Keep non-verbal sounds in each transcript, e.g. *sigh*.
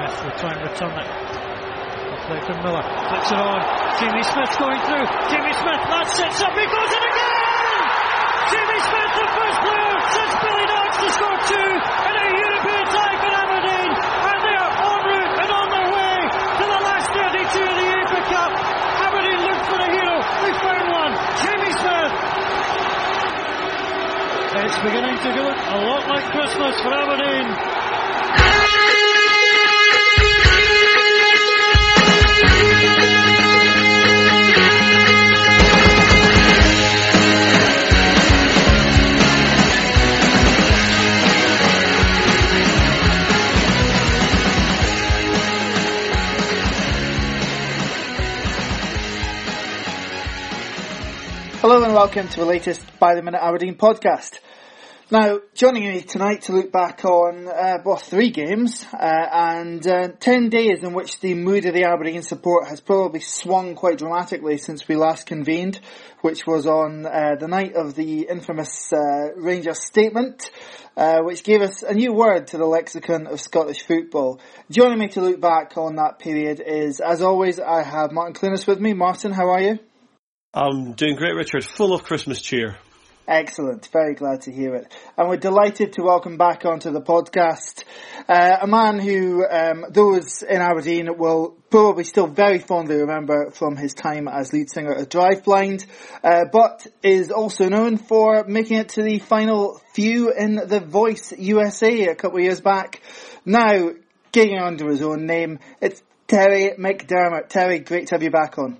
Smith will try and return it. Play from Miller. Flicks it on. Jamie Smith going through. Jamie Smith, that sets up. He goes in again! Jamie Smith, the first player since Billy Knox to score two in a European tie for Aberdeen. And they are en route and on their way to the last 32 of the UEFA Cup. Aberdeen looked for a hero. They found one. Jamie Smith. It's beginning to look a lot like Christmas for Aberdeen. And welcome to the latest By the Minute Aberdeen podcast. Now, joining me tonight to look back on uh, well, three games uh, and uh, ten days in which the mood of the Aberdeen support has probably swung quite dramatically since we last convened, which was on uh, the night of the infamous uh, Rangers statement, uh, which gave us a new word to the lexicon of Scottish football. Joining me to look back on that period is, as always, I have Martin Clunas with me. Martin, how are you? I'm doing great, Richard. Full of Christmas cheer. Excellent. Very glad to hear it. And we're delighted to welcome back onto the podcast uh, a man who um, those in Aberdeen will probably still very fondly remember from his time as lead singer of Driveblind, uh, but is also known for making it to the final few in The Voice USA a couple of years back. Now, getting under his own name, it's Terry McDermott. Terry, great to have you back on.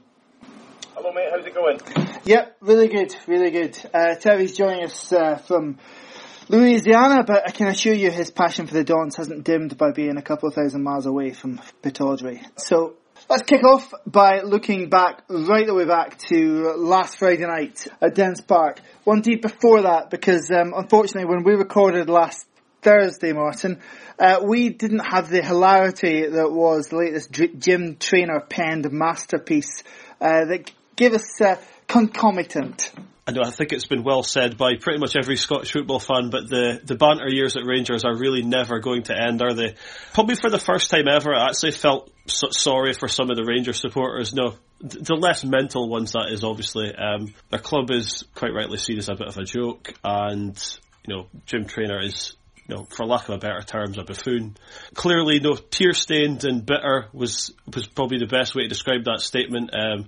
Hello, mate. How's it going? Yep, really good, really good. Uh, Terry's joining us uh, from Louisiana, but I can assure you his passion for the Dons hasn't dimmed by being a couple of thousand miles away from Pittodrie. So let's kick off by looking back, right the way back to last Friday night at Dens Park. One deep before that, because um, unfortunately when we recorded last Thursday, Martin, uh, we didn't have the hilarity that was the latest Jim Traynor penned masterpiece uh, that gave us uh, concomitant. I know, I think it's been well said by pretty much every Scottish football fan, but the, the banter years at Rangers are really never going to end, are they? Probably for the first time ever, I actually felt so sorry for some of the Rangers supporters. No, the less mental ones, that is, obviously. Um, their club is quite rightly seen as a bit of a joke, and, you know, Jim Traynor is you know, for lack of a better terms, a buffoon. Clearly, no tear stained and bitter was was probably the best way to describe that statement. Um,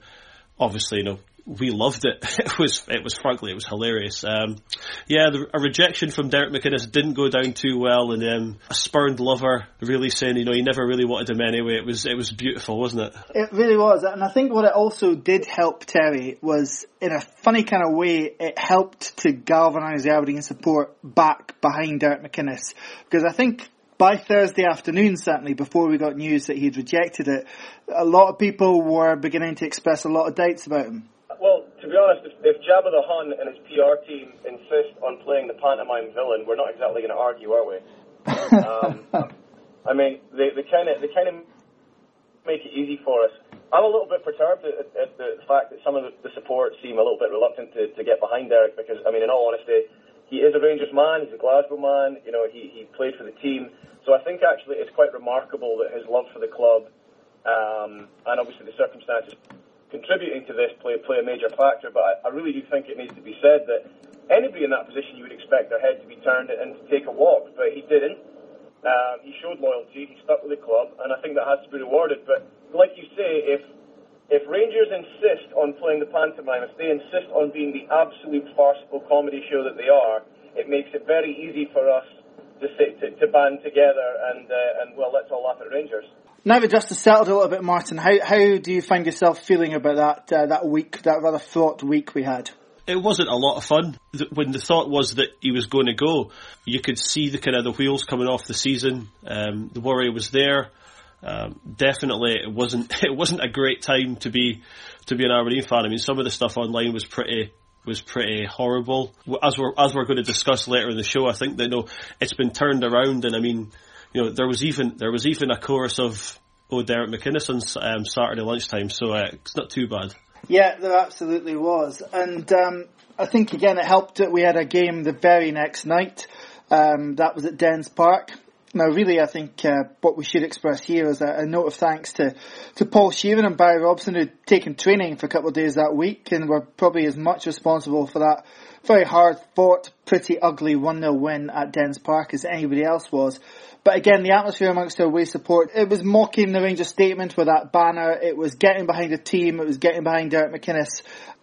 obviously, you know, we loved it. *laughs* It was, it was frankly, it was hilarious. Um, yeah, the, a rejection from Derek McInnes didn't go down too well, and um, a spurned lover really saying, you know, he never really wanted him anyway. It was, it was beautiful, wasn't it? It really was, and I think what it also did help Terry was, in a funny kind of way, it helped to galvanise the Aberdeen support back behind Derek McInnes, because I think by Thursday afternoon, certainly before we got news that he'd rejected it, a lot of people were beginning to express a lot of doubts about him. Well, to be honest, if, if Jabba the Hun and his PR team insist on playing the pantomime villain, we're not exactly going to argue, are we? um, *laughs* I mean, they, they kind of they kind of make it easy for us. I'm a little bit perturbed at, at the fact that some of the, the support seem a little bit reluctant to, to get behind Derek because, I mean, in all honesty, he is a Rangers man, he's a Glasgow man, you know, he, he played for the team. So I think actually it's quite remarkable that his love for the club um, and obviously the circumstances contributing to this play play a major factor. But I, I really do think it needs to be said that anybody in that position you would expect their head to be turned and to take a walk, but he didn't. Um, he showed loyalty, he stuck with the club, and I think that has to be rewarded. But like you say, if if Rangers insist on playing the pantomime, if they insist on being the absolute farcical comedy show that they are, it makes it very easy for us to sit, to, to band together and uh, and well, let's all laugh at Rangers. Now that dust has settled a little bit, Martin, how how do you find yourself feeling about that uh, that week, that rather fraught week we had? It wasn't a lot of fun. When the thought was that he was going to go, you could see the kind of the wheels coming off the season. Um, the worry was there. Um, definitely, it wasn't *laughs* it wasn't a great time to be to be an Aberdeen fan. I mean, some of the stuff online was pretty was pretty horrible. As we're as we're going to discuss later in the show, I think that you know it's been turned around, and I mean, you know, there was even there was even a chorus of oh Derek McInnes on um, Saturday lunchtime, so uh, it's not too bad. Yeah, there absolutely was, and um, I think again it helped that we had a game the very next night. Um, that was at Dens Park, Now, really, I think uh, what we should express here is a, a, note of thanks to, to Paul Sheerin and Barry Robson who'd taken training for a couple of days that week and were probably as much responsible for that very hard fought, pretty ugly 1-0 win at Dens Park as anybody else was. But again, the atmosphere amongst our away support, it was mocking the Rangers statement with that banner. It was getting behind the team. It was getting behind Derek McInnes.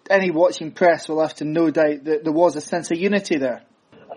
Any watching press will have to no doubt that there was a sense of unity there.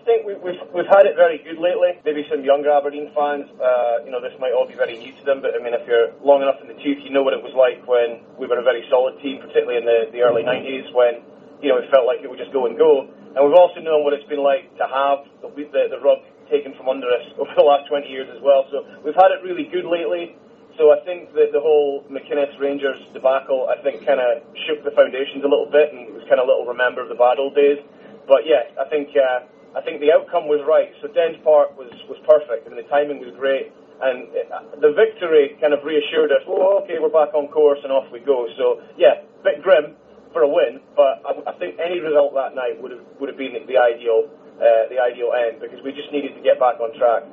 Think we've, we've, we've had it very good lately. Maybe some younger Aberdeen fans, uh, you know, this might all be very new to them, but I mean, if you're long enough in the tooth, you know what it was like when we were a very solid team, particularly in the, the early 90s when, you know, it felt like it would just go and go. And we've also known what it's been like to have the, the, the rug taken from under us *laughs* over the last 20 years as well. So we've had it really good lately. So I think that the whole McInnes Rangers debacle, I think, kind of shook the foundations a little bit, and it was kind of a little remember of the bad old days. But yeah, I think uh, I think the outcome was right. So Dens Park was, was perfect. I mean, the timing was great. And it, the victory kind of reassured us, oh, okay, we're back on course and off we go. So, yeah, a bit grim for a win, but I, I think any result that night would have, would have been the ideal, uh, the ideal end because we just needed to get back on track.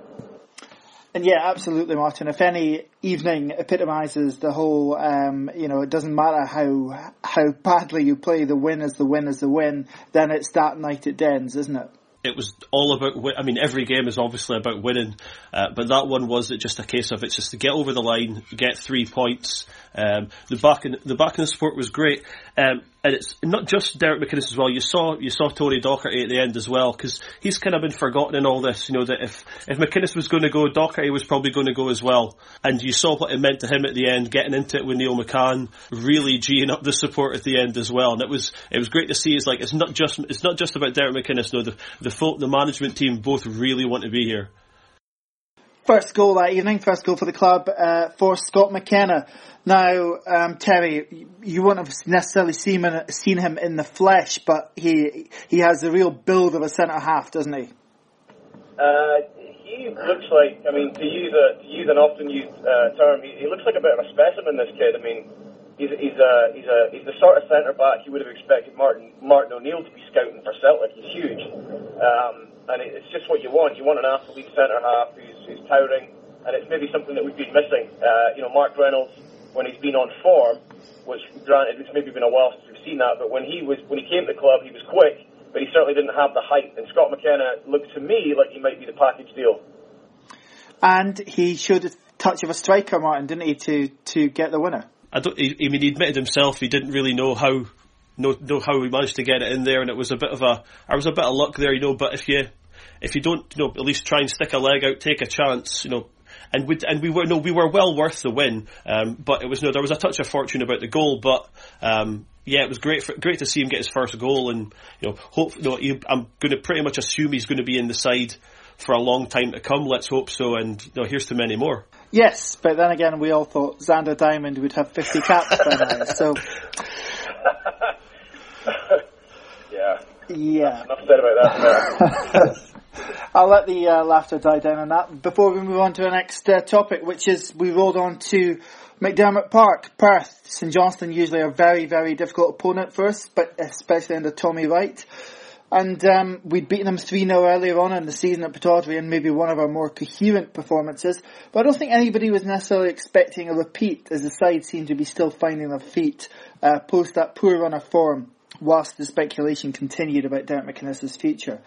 And yeah, absolutely, Martin. If any evening epitomises the whole, um, you know, it doesn't matter how how badly you play, the win is the win is the win. Then it's that night at Dens, isn't it? It was all about. I mean, every game is obviously about winning, uh, but that one was just a case of it's just to get over the line, get three points. Um, the back in the back in the sport was great. Um, and it's not just Derek McInnes as well. You saw you saw Tony Docherty at the end as well because he's kind of been forgotten in all this. You know that if if McInnes was going to go, Docherty was probably going to go as well. And you saw what it meant to him at the end, getting into it with Neil McCann, really geeing up the support at the end as well. And it was it was great to see. It's like it's not just it's not just about Derek McInnes. No, the the folk, the management team both really want to be here. First goal that evening, first goal for the club uh, for Scott McKenna. Now, um, Terry, you won't have necessarily seen him, seen him in the flesh, but he he has the real build of a centre half, doesn't he? Uh, he looks like, I mean, to use a to use an often used uh, term, he, he, looks like a bit of a specimen. This kid, I mean, he's he's a he's a he's the sort of centre back you would have expected Martin Martin O'Neill to be scouting for Celtic. He's huge. Um, and it's just what you want. You want an athlete centre half who's, who's towering, and it's maybe something that we've been missing. Uh, you know, Mark Reynolds, when he's been on form, was granted it's maybe been a while since we've seen that, but when he was when he came to the club, he was quick, but he certainly didn't have the height. And Scott McKenna looked to me like he might be the package deal. And he showed a touch of a striker, Martin, didn't he, to to get the winner? I don't. I mean, he admitted himself he didn't really know how know know how we managed to get it in there, and it was a bit of a there was a bit of luck there, you know. But if you if you don't, you know, at least try and stick a leg out, take a chance, you know. And we and we were no, we were well worth the win. Um, but it was no, there was a touch of fortune about the goal, but um, yeah, it was great for, great to see him get his first goal, and you know, hope. You know, I'm going to pretty much assume he's going to be in the side for a long time to come. Let's hope so. And you know, here's to many more. Yes, but then again, we all thought Zander Diamond would have 50 caps by now. So. *laughs* yeah. Yeah. Enough said about that. *laughs* I'll let the uh, laughter die down on that before we move on to the next uh, topic, which is we rolled on to McDiarmid Park, Perth. St Johnstone usually a very, very difficult opponent for us, but especially under Tommy Wright. And um, we'd beaten them 3 0 earlier on in the season at Pittodrie and maybe one of our more coherent performances. But I don't think anybody was necessarily expecting a repeat as the side seemed to be still finding their feet uh, post that poor run of form whilst the speculation continued about Derek McInnes' future.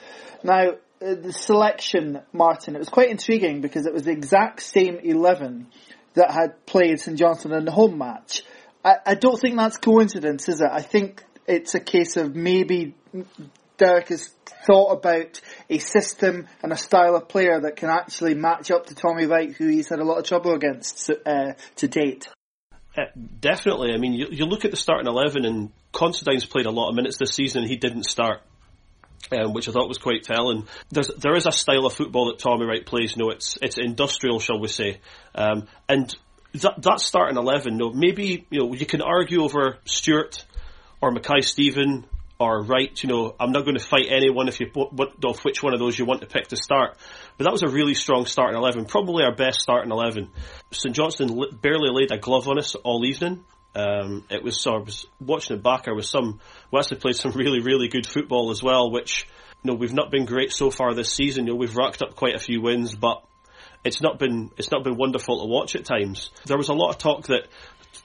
Now, uh, the selection, Martin, it was quite intriguing because it was the exact same 11 that had played St Johnstone in the home match. I, I don't think that's coincidence, is it? I think it's a case of maybe Derek has thought about a system and a style of player that can actually match up to Tommy Wright, who he's had a lot of trouble against uh, to date. Uh, definitely. I mean, you, you look at the starting 11 and Considine's played a lot of minutes this season and he didn't start. Um, which I thought was quite telling. There's, there is a style of football that Tommy Wright plays. Know, it's it's industrial, shall we say, um, and that that starting eleven. Know, maybe you know you can argue over Stewart or Mackay Steven or Wright. You know, I'm not going to fight anyone if you what of which one of those you want to pick to start. But that was a really strong starting eleven, probably our best starting eleven. St Johnstone barely laid a glove on us all evening. Um, it was so I was watching it back. I was some we actually played some *laughs* really really good football as well, which you know we've not been great so far this season. You know we've racked up quite a few wins, but it's not been it's not been wonderful to watch at times. There was a lot of talk that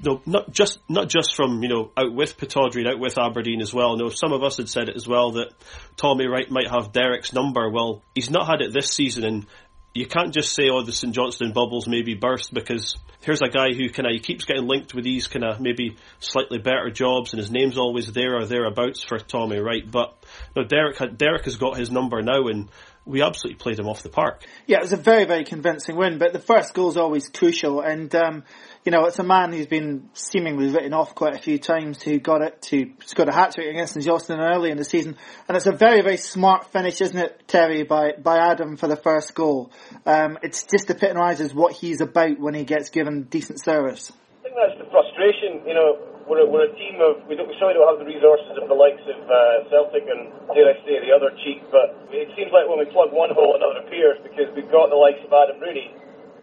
no, not just not just from you know out with Pittodrie and out with Aberdeen as well. No, some of us had said it as well that Tommy Wright might have Derek's number. Well, he's not had it this season, and you can't just say, "Oh, the St Johnstone bubbles maybe burst," because here's a guy who kind of keeps getting linked with these kind of maybe slightly better jobs, and his name's always there or thereabouts for Tommy Wright. But no, Derek Derek has got his number now, and we absolutely played him off the park. Yeah, it was a very very convincing win, but the first goal is always crucial, and. Um, you know, it's a man who's been seemingly written off quite a few times who got it to scored a hat trick against St Johnstone early in the season, and it's a very very smart finish, isn't it, Terry, by by Adam for the first goal. Um, it's just epitomises what he's about when he gets given decent service. I think that's the frustration. You know, we're a, we're a team of we don't we certainly don't have the resources of the likes of uh, Celtic and dare I say the other cheek, but it seems like when we plug one hole, another appears because we've got the likes of Adam Rooney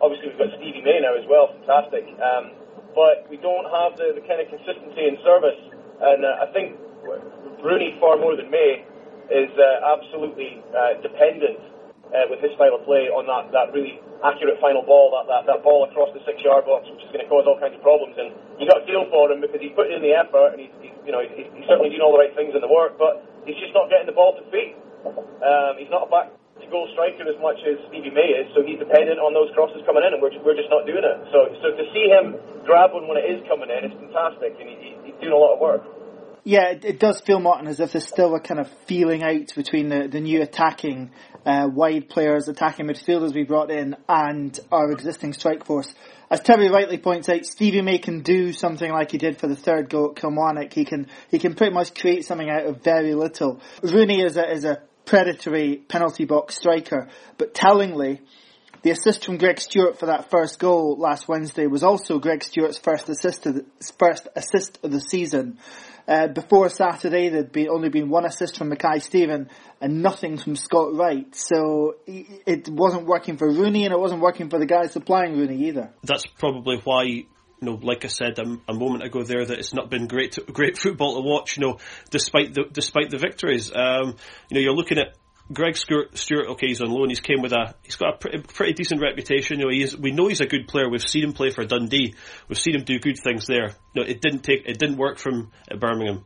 Obviously, we've got Stevie May now as well, fantastic. Um, but we don't have the, the kind of consistency in service. And uh, I think Rooney, far more than May, is uh, absolutely uh, dependent uh, with his style of play on that, that really accurate final ball, that, that, that ball across the six yard box, which is going to cause all kinds of problems. And you got to feel for him because he's putting in the effort and he's, he's you know he's, he's certainly doing all the right things in the work, but he's just not getting the ball to feet. Um, he's not a back to goal striker as much as Stevie May is, so he's dependent on those crosses coming in, and we're, we're just not doing it. So, so to see him grab one when it is coming in is fantastic, and he, he's doing a lot of work. Yeah, it, it, does feel, Martin, as if there's still a kind of feeling out between the, the new attacking uh, wide players, attacking midfielders we brought in, and our existing strike force. As Terry rightly points out, Stevie May can do something like he did for the third goal at Kilmarnock. He can he can pretty much create something out of very little. Rooney is a is a predatory penalty box striker. But tellingly, the assist from Greg Stewart for that first goal last Wednesday was also Greg Stewart's first assist of the, first assist of the season. Uh, before Saturday, there'd be, only been one assist from Mackay Steven and nothing from Scott Wright. So it wasn't working for Rooney and it wasn't working for the guys supplying Rooney either. That's probably why know, like I said a, a, moment ago there, that it's not been great to, *laughs* great football to watch. You know, despite the despite the victories, um, you know, you're looking at Greg Stewart, Stewart. Okay, he's on loan. He's came with a. He's got a pretty, pretty decent reputation. You know, he's. We know he's a good player. We've seen him play for Dundee. We've seen him do good things there. You know, it didn't take. It didn't work from at Birmingham.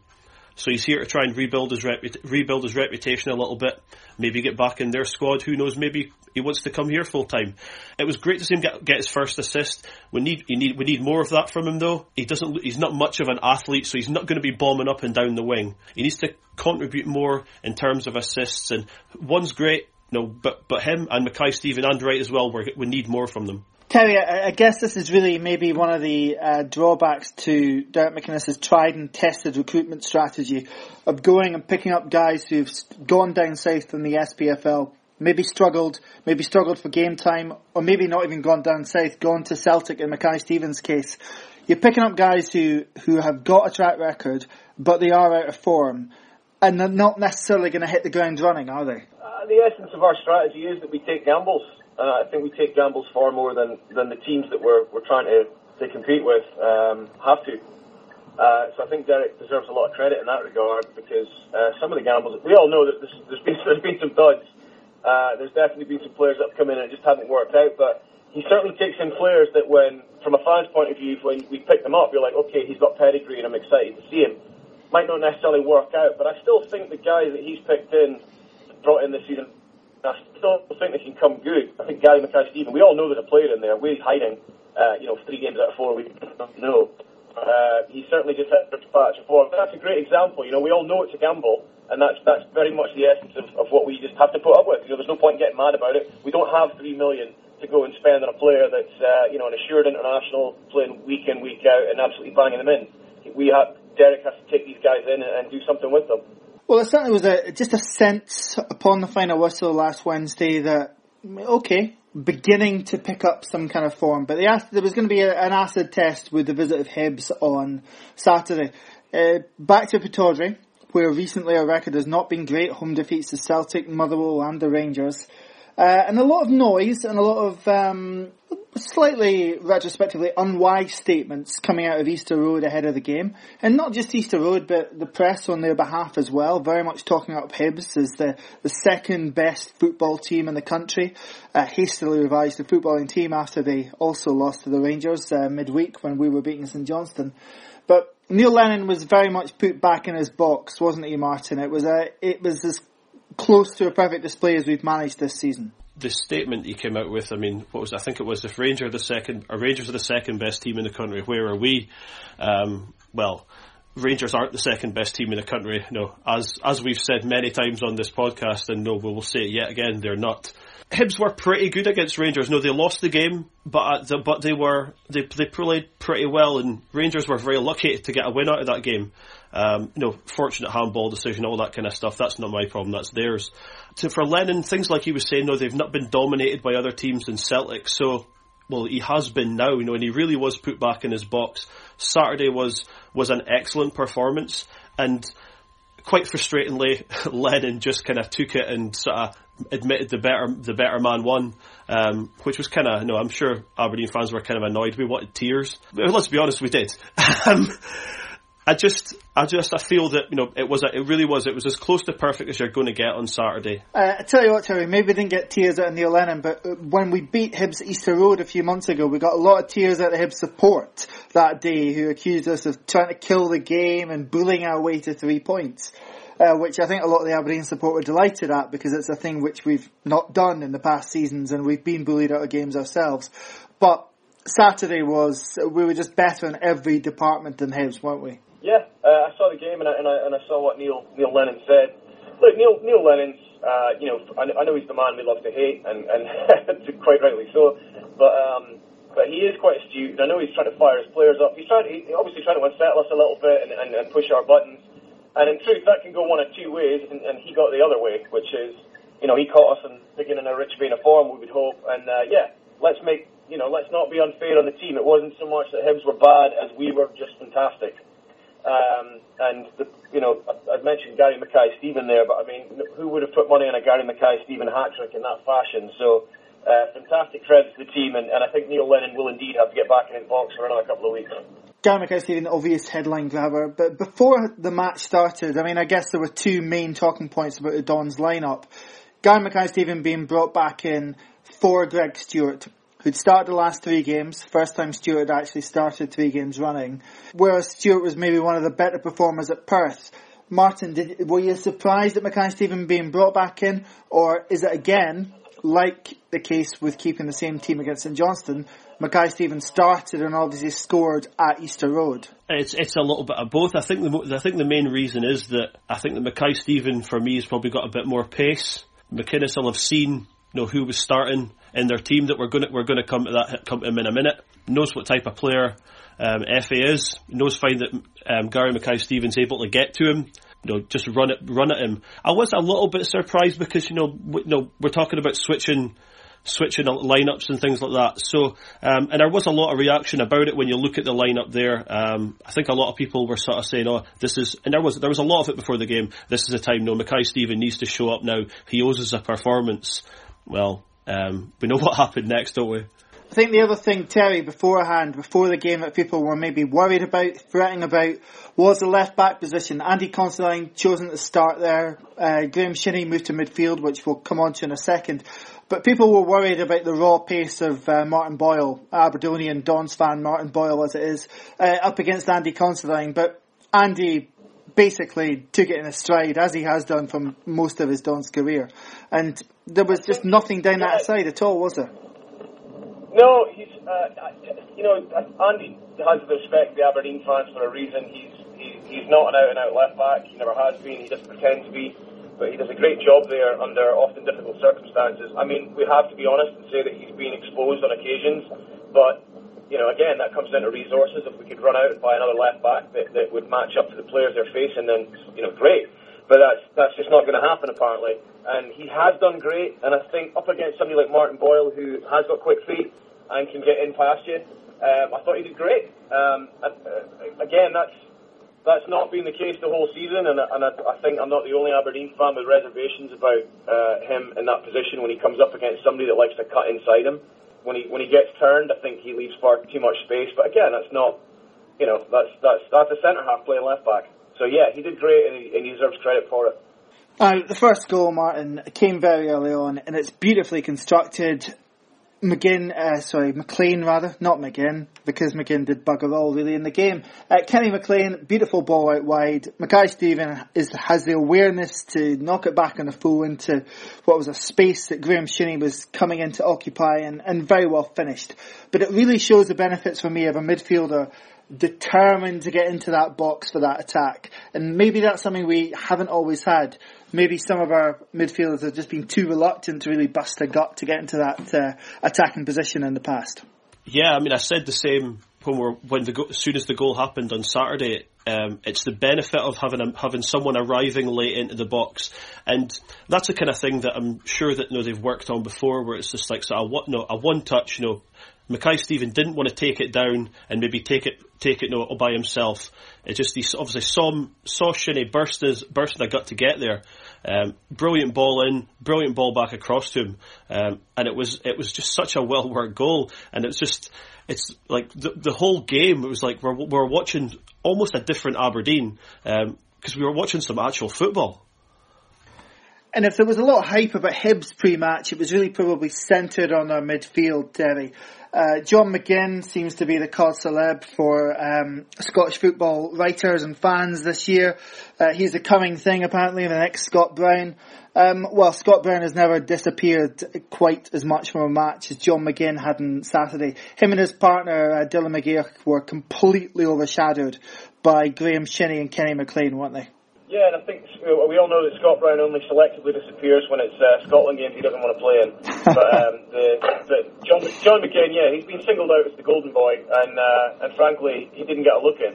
So he's here to try and rebuild his rebuild his reputation a little bit. Maybe get back in their squad. Who knows? Maybe he wants to come here full time. It was great to see him get, get his first assist. We need, need we need more of that from him though. He doesn't he's not much of an athlete, so he's not going to be bombing up and down the wing. He needs to contribute more in terms of assists. And one's great, no, but but him and Mackay Steven and Wright as well. we we need more from them. Terry, I guess this is really maybe one of the uh, drawbacks to Derek McInnes's tried and tested recruitment strategy of going and picking up guys who've gone down south in the SPFL, maybe struggled, maybe struggled for game time, or maybe not even gone down south, gone to Celtic in Mackay Stevens' case. You're picking up guys who, who have got a track record, but they are out of form, and they're not necessarily going to hit the ground running, are they? Uh, the essence of our strategy is that we take gambles. Uh, I think we take gambles far more than, than the teams that we're, we're trying to, to compete with um, have to. Uh, so I think Derek deserves a lot of credit in that regard because uh, some of the gambles, we all know that there's, there's been *laughs* there's been some duds uh, there's definitely been some players that have come in and it just haven't worked out, but he certainly takes in players that when, from a fan's point of view, when we pick them up, you're like, okay, he's got pedigree and I'm excited to see him. Might not necessarily work out, but I still think the guys that he's picked in, brought in this season, I still think they can come good. I think Gary Mackay Steven, we all know there's a player in there. We're hiding, uh, you know, three games out of four, we don't know. Uh, he certainly just hit a patch of form. That's a great example. You know, we all know it's a gamble, and that's that's very much the essence of, of what we just have to put up with. You know, there's no point in getting mad about it. We don't have three million to go and spend on a player that's uh, you know an assured international playing week in week out and absolutely banging them in. We have Derek has to take these guys in and, and do something with them. Well, it certainly was a just a sense upon the final whistle last Wednesday that okay, beginning to pick up some kind of form. But the, there was going to be a, an acid test with the visit of Hibs on Saturday. Uh, back to Pittodrie where recently our record has not been great. Home defeats to Celtic, Motherwell and the Rangers. Uh, and a lot of noise and a lot of um, slightly retrospectively unwise statements coming out of Easter Road ahead of the game. And not just Easter Road, but the press on their behalf as well, very much talking up Hibs as the, the second best football team in the country. Uh, hastily revised the footballing team after they also lost to the Rangers uh, midweek when we were beating St Johnstone. But Neil Lennon was very much put back in his box, wasn't he, Martin? It was a, it was as close to a perfect display as we've managed this season the statement he came out with, I mean, what was I think it was if Rangers are the second, or Rangers are the second best team in the country, where are we? Um, well, Rangers aren't the second best team in the country. No, as as we've said many times on this podcast, and no, we will say it yet again, they're not. Hibs were pretty good against Rangers. No, they lost the game, but the, but they were they they played pretty well, and Rangers were very lucky to get a win out of that game. Um, you know, fortunate handball decision, all that kind of stuff. That's not my problem. That's theirs. So for Lennon, things like he was saying, no, they've not been dominated by other teams than Celtic. So, well, he has been now, you know, and he really was put back in his box. Saturday was was an excellent performance, and quite frustratingly, *laughs* Lennon just kind of took it and sort of admitted the better the better man won, um, which was kind of no. I'm sure Aberdeen fans were kind of annoyed. We wanted tears. Let's be honest, we did. *laughs* Um, I just, I just, I feel that you know it was, a, it really was, it was as close to perfect as you're going to get on Saturday. Uh, I tell you what, Terry, maybe we didn't get tears out of Neil Lennon, but uh, when we beat Hibs Easter Road a few months ago, we got a lot of tears out of Hibs support that day, who accused us of trying to kill the game and bullying our way to three points. Uh, which I think a lot of the Aberdeen support were delighted at because it's a thing which we've not done in the past seasons and we've been bullied out of games ourselves. But Saturday was, we were just better in every department than Hibs, weren't we? Yeah, uh, I saw the game and I, and I, and I saw what Neil Neil Lennon said. Look, Neil Neil Lennon's, uh, you know, I, I know he's the man we love to hate, and and *laughs* quite rightly so. But um, but he is quite astute, and I know he's trying to fire his players up. He's trying, to, he obviously trying to unsettle us a little bit and, and, and push our buttons. And in truth, that can go one of two ways, and, and he got the other way, which is, you know, he caught us in beginning a rich vein of form, we would hope. And uh, yeah, let's make, you know, let's not be unfair on the team. It wasn't so much that Hibs were bad as we were just fantastic. Um, and the, you know, I've mentioned Gary Mackay Steven there, but I mean, who would have put money on a Gary Mackay Steven hat trick in that fashion? So, uh, fantastic credit to the team, and, and I think Neil Lennon will indeed have to get back in his box for another couple of weeks. Gary Mackay Steven, obvious headline grabber, but before the match started, I mean, I guess there were two main talking points about the Dons lineup. Gary Mackay Steven being brought back in for Greg Stewart who'd started the last three games. First time Stewart actually started three games running. Whereas Stewart was maybe one of the better performers at Perth. Martin, did, were you surprised at Mackay Steven being brought back in? Or is it again, like the case with keeping the same team against St Johnstone, Mackay Steven started and obviously scored at Easter Road. It's it's a little bit of both. I think the I think the main reason is that I think that Mackay Steven for me has probably got a bit more pace. McInnes will have seen you know who was starting in their team that we're going to, we're going to come to that come to him in a minute. Knows what type of player um, Fa is. Knows fine that um, Gary Mackay Stevens able to get to him. You know, just run it, run at him. I was a little bit surprised because you know, we, you know, we're talking about switching switching lineups and things like that. So, um, and there was a lot of reaction about it when you look at the lineup there. Um, I think a lot of people were sort of saying, "Oh, this is," and there was there was a lot of it before the game. This is a time. No, Mackay Steven needs to show up now. He owes us a performance. Well, um, we know what happened next, don't we? I think the other thing, Terry, beforehand, before the game that people were maybe worried about, fretting about, was the left back position. Andy Considine chosen to start there. Uh, Graeme Shinnie moved to midfield, which we'll come on to in a second. But people were worried about the raw pace of uh, Martin Boyle, Aberdonian Dons fan Martin Boyle as it is, uh, up against Andy Considine. But Andy basically took it in a stride, as he has done from most of his Dons career. And there was just nothing down that side at all, was there? No, he's, uh, you know, Andy has the respect the Aberdeen fans for a reason. He's, he, he's not an out and out left back. He never has been. He doesn't pretend to be. But he does a great job there under often difficult circumstances. I mean, we have to be honest and say that he's been exposed on occasions, but you know, again, that comes down to resources. If we could run out and buy another left back that, that would match up to the players they're facing, then, you know, great. But that's, that's just not going to happen, apparently. And he has done great, and I think up against somebody like Martin Boyle, who has got quick feet and can get in past you, um, I thought he did great. Um, uh, again, that's that's not been the case the whole season, and, and I, I think I'm not the only Aberdeen fan with reservations about uh, him in that position when he comes up against somebody that likes to cut inside him when he when he gets turned, I think he leaves far too much space. But again, that's not, you know, that's that's that's a centre half playing left back. So yeah, he did great, and he, and he deserves credit for it. Uh, the first goal, Martin, came very early on, and it's beautifully constructed. McGinn, uh, sorry, McLean rather, not McGinn, because McGinn did bugger all really in the game. Uh, Kenny McLean, beautiful ball out wide. Mackay Steven is, has the awareness to knock it back on the full into what was a space that Graeme Shinnie was coming in to occupy and, and very well finished. But it really shows the benefits for me of a midfielder determined to get into that box for that attack. And maybe that's something we haven't always had. Maybe some of our midfielders have just been too reluctant to really bust a gut to get into that uh, attacking position in the past. Yeah, I mean, I said the same when we're when the as soon as the goal happened on Saturday. Um, it's the benefit of having a, having someone arriving late into the box, and that's the kind of thing that I'm sure that you know they've worked on before, where it's just like so a, know, a one touch, you know, Mackay Steven didn't want to take it down and maybe take it take it no, by himself. It just he obviously saw saw Shinnie burst his burst a gut to get there. Um, brilliant ball in, brilliant ball back across to him, um, and it was it was just such a well worked goal. And it's just it's like the the whole game. It was like we're we're watching almost a different Aberdeen because um, we were watching some actual football. And if there was a lot of hype about Hibs pre-match, it was really probably centred on our midfield, Terry. Uh, John McGinn seems to be the cause celeb for um, Scottish football writers and fans this year. Uh, he's a coming thing apparently, the next Scott Brown. Um, well, Scott Brown has never disappeared quite as much from a match as John McGinn had on Saturday. Him and his partner uh, Dylan McGeoch were completely overshadowed by Graeme Shinnie and Kenny McLean, weren't they? Yeah, and I think we all know that Scott Brown only selectively disappears when it's uh, Scotland games he doesn't want to play in. *laughs* But, um, the, the John, John McCain, yeah, he's been singled out as the golden boy, and uh, and frankly, he didn't get a look in.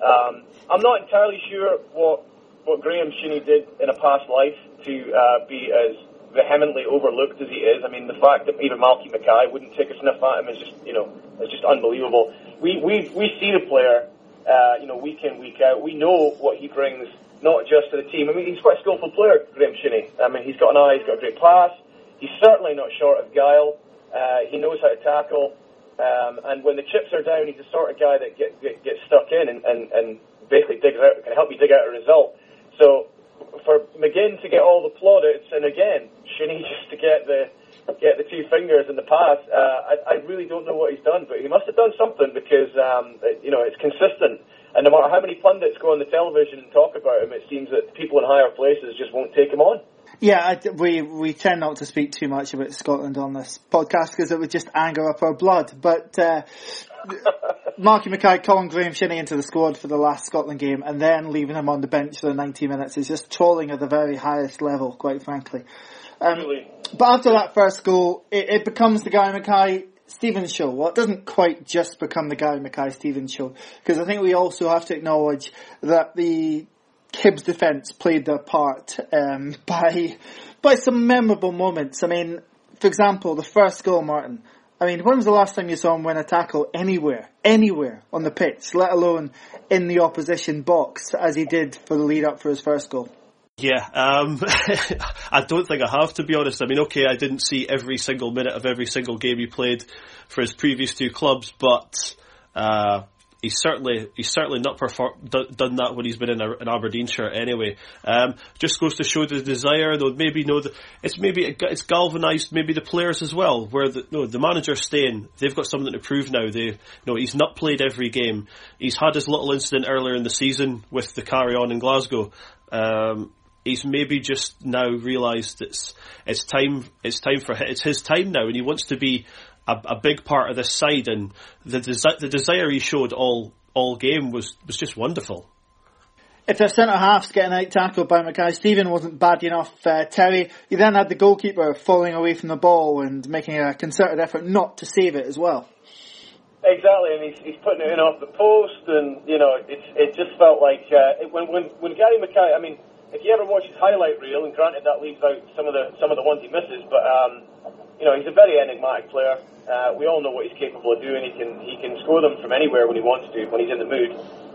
Um, I'm not entirely sure what what Graeme Shinnie did in a past life to uh, be as vehemently overlooked as he is. I mean, the fact that even Malky Mackay wouldn't take a sniff at him is just, you know, it's just unbelievable. We we we see the player, uh, you know, week in week out. We know what he brings not just to the team. I mean, he's quite a skillful player, Graeme Shinnie. I mean, he's got an eye, he's got a great pass. He's certainly not short of guile. Uh, he knows how to tackle. Um, and when the chips are down, he's the sort of guy that get, get, gets stuck in and, and, and basically digs out, can help you dig out a result. So for McGinn to get all the plaudits, and again, Shinnie *laughs* just to get the get the two fingers in the pass, uh, I, I really don't know what he's done, but he must have done something because um, you know it's consistent. And no matter how many pundits go on the television and talk about him, it seems that people in higher places just won't take him on. Yeah, I, we we tend not to speak too much about Scotland on this podcast because it would just anger up our blood. But uh, *laughs* Malky Mackay calling Graeme Shinnie into the squad for the last Scotland game and then leaving him on the bench for the 90 minutes is just trolling at the very highest level, quite frankly. Um, really? But after that first goal, it, it becomes the Guy Mackay Stevens show. Well, it doesn't quite just become the Gary Mackay Steven show because I think we also have to acknowledge that the Hibs defence played their part um, *laughs* by by some memorable moments. I mean, for example, the first goal, Martin. I mean, when was the last time you saw him win a tackle anywhere, anywhere on the pitch, let alone in the opposition box, as he did for the lead up for his first goal? Yeah, um, *laughs* I don't think I have to be honest. I mean, okay, I didn't see every single minute of every single game he played for his previous two clubs, but uh, he's certainly he's certainly not perform, done that when he's been in a, an Aberdeenshire anyway. Um, just goes to show the desire, though. Maybe the, it's maybe it's galvanised maybe the players as well. Where the no, the manager's staying, they've got something to prove now. They know he's not played every game. He's had his little incident earlier in the season with the carry on in Glasgow. Um, he's maybe just now realised it's it's time it's time for it's his time now, and he wants to be a, a big part of this side. And the desi- the desire he showed all all game was was just wonderful. If their centre halves getting out tackled by Mackay Steven wasn't bad enough, uh, Terry, you then had the goalkeeper falling away from the ball and making a concerted effort not to save it as well. Exactly, and he's, he's putting it in off the post, and you know, it's it just felt like uh, when when when Gary Mackay, I mean, if you ever watch his highlight reel, and granted that leaves out some of the some of the ones he misses, but um, you know he's a very enigmatic player. Uh, we all know what he's capable of doing. He can he can score them from anywhere when he wants to, when he's in the mood.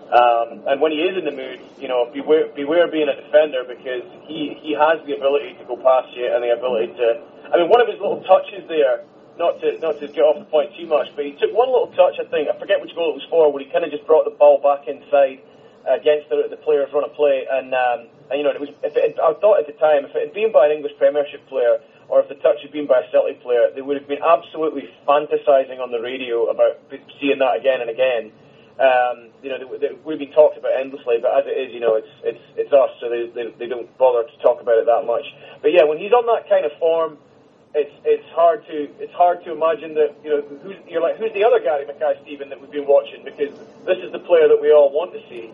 Um, and when he is in the mood, you know, beware, beware being a defender because he, he has the ability to go past you and the ability to. I mean, one of his little touches there not to not to get off the point too much, but he took one little touch. I think I forget which goal it was for, where he kind of just brought the ball back inside uh, against the, the players run a play, and, um, and you know it was. If it, I thought at the time, if it had been by an English Premiership player, or if the touch had been by a Celtic player, they would have been absolutely fantasising on the radio about seeing that again and again. Um, you know, they, they, we've been talked about endlessly, but as it is, you know, it's it's it's us, so they, they they don't bother to talk about it that much. But yeah, when he's on that kind of form, it's it's hard to it's hard to imagine that you know who's you're like who's the other Gary Mackay Steven that we've been watching because this is the player that we all want to see,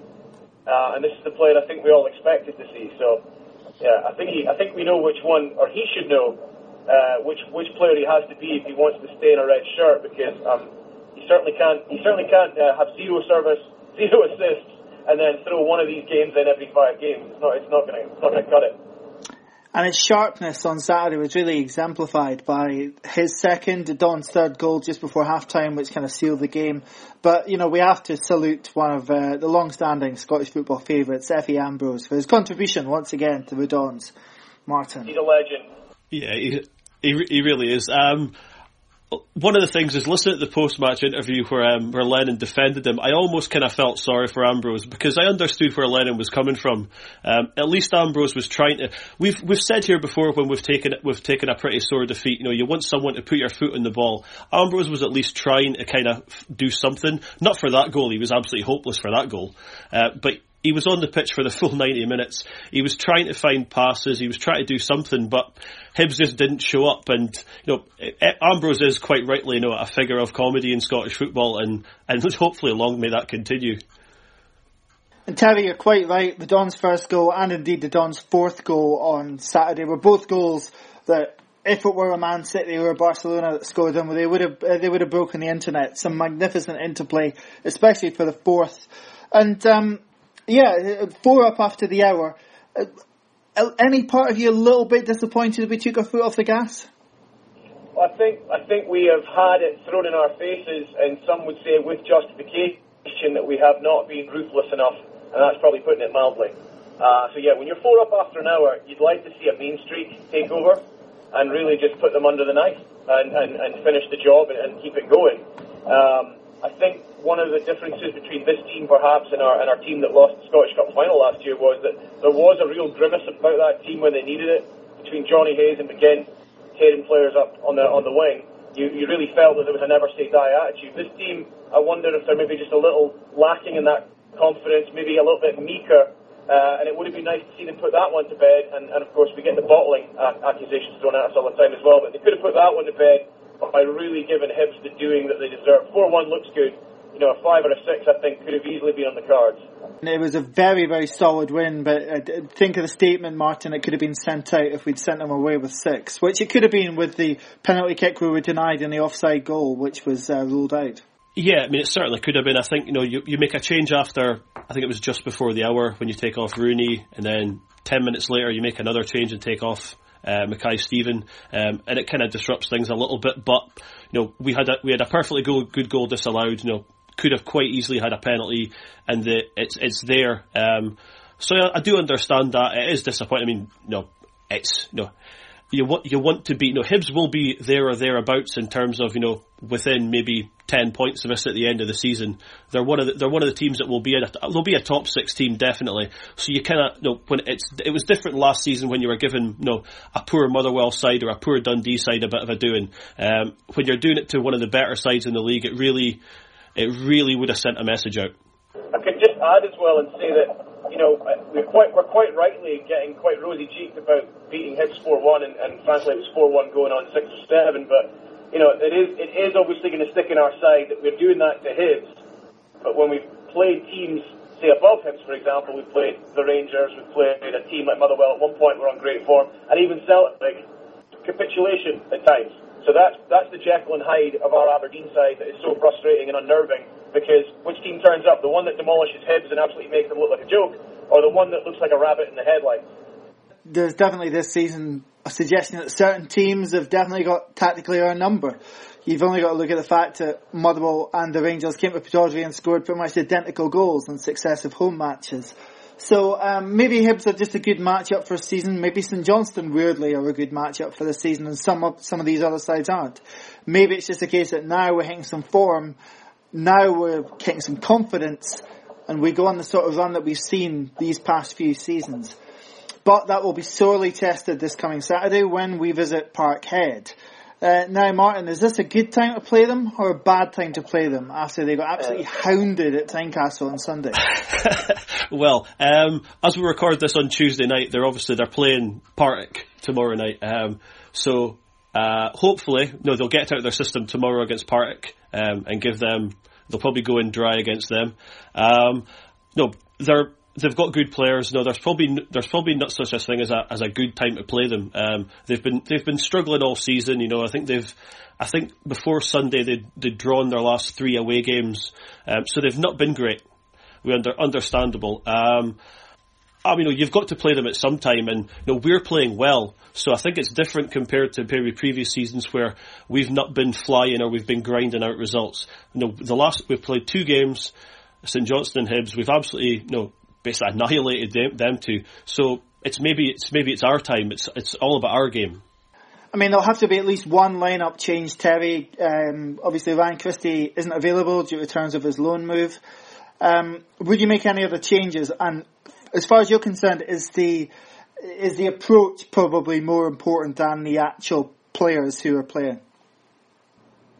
uh, and this is the player I think we all expected to see. So yeah, I think he I think we know which one, or he should know uh, which which player he has to be if he wants to stay in a red shirt because. Um, he certainly can't. He certainly can't uh, have zero service, *laughs* zero assists, and then throw one of these games in every five games. It's not. It's not going to. It's not going to cut it. And his sharpness on Saturday was really exemplified by his second, Don's third goal just before halftime, which kind of sealed the game. But, you know, we have to salute one of uh, the long-standing Scottish football favourites, Efe Ambrose, for his contribution once again to the Dons. Martin. He's a legend. Yeah, he, he, he really is. Um, one of the things is listening to the post-match interview where um, where Lennon defended him. I almost kind of felt sorry for Ambrose because I understood where Lennon was coming from. Um, at least Ambrose was trying to. We've we've said here before when we've taken we've taken a pretty sore defeat. You know, you want someone to put your foot in the ball. Ambrose was at least trying to kind of do something. Not for that goal. He was absolutely hopeless for that goal. Uh, but he was on the pitch for the full *laughs* 90 minutes. He was trying to find passes. He was trying to do something, but Hibs just didn't show up. And, you know, eh, eh, Ambrose is quite rightly, you know, a figure of comedy in Scottish football and, and *laughs* hopefully long may that continue. And Terry, you're quite right. The Don's first goal and indeed the Don's fourth goal on Saturday were both goals that if it were a Man City or a Barcelona that scored them, they would have eh, they would have broken the internet. Some magnificent interplay, especially for the fourth. And um, yeah, four up after the hour. Uh, any part of you a little bit disappointed we took our foot off the gas? Well, I think I think we have had it thrown in our faces, and some would say with justification that we have not been ruthless enough, and that's probably putting it mildly. Uh, so yeah, when you're four up after an hour, you'd like to see a mean streak take over and really just put them under the knife and, and, and finish the job and, and keep it going. Um, I think one of the differences between this team perhaps and our and our team that lost the Scottish Cup final last year was that there was a real grimace about that team when they needed it between Jonny Hayes and McGinn tearing players up on the on the wing. You you really felt that there was a never say die attitude. This team, I wonder if they're maybe just a little lacking in that confidence, maybe a little bit meeker. Uh, and it would have been nice to see them put that one to bed. And, and of course, we get the bottling accusations thrown at us all the time as well. But they could have put that one to bed by really giving Hibs the doing that they deserve. 4-1 looks good you know, a five or a six, I think, could have easily been on the cards. It was a very, very solid win, but uh, think of the statement, Martin, it could have been sent out if we'd sent them away with six, which it could have been with the penalty kick we were denied and the offside goal, which was uh, ruled out. Yeah, I mean, it certainly could have been. I think, you know, you, you make a change after, I think it was just before the hour when you take off Rooney, and then 10 minutes later you make another change and take off uh, Mackay Steven, um, and it kind of disrupts things a little bit. But you know, we had a we had a perfectly good, good goal disallowed. You know, could have quite easily had a penalty, and the, it's it's there. Um, so I, I, do understand that it is disappointing. I mean, no, it's no. You want you want to be you know Hibs will be there or thereabouts in terms of you know within maybe ten points of us at the end of the season. They're one of the, they're one of the teams that will be a, they'll be a top six team definitely. So you of you know when it's it was different last season when you were given you know a poor Motherwell side or a poor Dundee side a bit of a doing. Um, when you're doing it to one of the better sides in the league, it really it really would have sent a message out. I could just add as well and say that you know we're quite we're quite rightly getting quite rosy cheeked about beating Hibs four one and, and frankly it was four one going on six or seven, but you know it is it is obviously going to stick in our side that we're doing that to Hibs, but when we've played teams say above Hibs, for example, we've played the Rangers, we've played a team like Motherwell. At one point we're on great form, and even Celtic capitulation at times. So that's that's the Jekyll and Hyde of our Aberdeen side that is so frustrating and unnerving because which team turns up? The one that demolishes Hibs and absolutely makes them look like a joke, or the one that looks like a rabbit in the headlights? There's definitely this season a suggestion that certain teams have definitely got tactically our number. You've only got to look at the fact that Motherwell and the Rangers came to Pittodrie and scored pretty much identical goals in successive home matches. So um, maybe Hibs are just a good matchup for a season. Maybe St Johnstone weirdly are a good matchup for the season, and some of some of these other sides aren't. Maybe it's just a case that now we're hitting some form, now we're getting some confidence, and we go on the sort of run that we've seen these past few seasons. But that will be sorely tested this coming Saturday when we visit Parkhead. Uh, now, Martin, is this a good time to play them or a bad time to play them after they got absolutely uh, hounded at Tynecastle on Sunday? *laughs* well, um, as we record this on Tuesday night, they're obviously they're playing Partick tomorrow night. Um, so uh, hopefully, no, they'll get out of their system tomorrow against Partick um, and give them. They'll probably go in dry against them. Um, no, they're they've got good players. No, there's probably there's probably not such a thing as a as a good time to play them. Um, they've been they've been struggling all season. You know, I think they've I think before Sunday they they'd drawn their last three away games, um, so they've not been great. We under understandable. Um, I mean, you've got to play them at some time, and you know, we're playing well. So I think it's different compared to maybe previous seasons where we've not been flying or we've been grinding out results. You know, the last we've played two games, St Johnstone and Hibs. We've absolutely you know basically annihilated them, them two. So it's maybe it's maybe it's our time. It's it's all about our game. I mean, there'll have to be at least one lineup change, Terry. Um, obviously, Ryan Christie isn't available due to terms of his loan move. Um, would you make any other changes? And as far as you're concerned, is the is the approach probably more important than the actual players who are playing?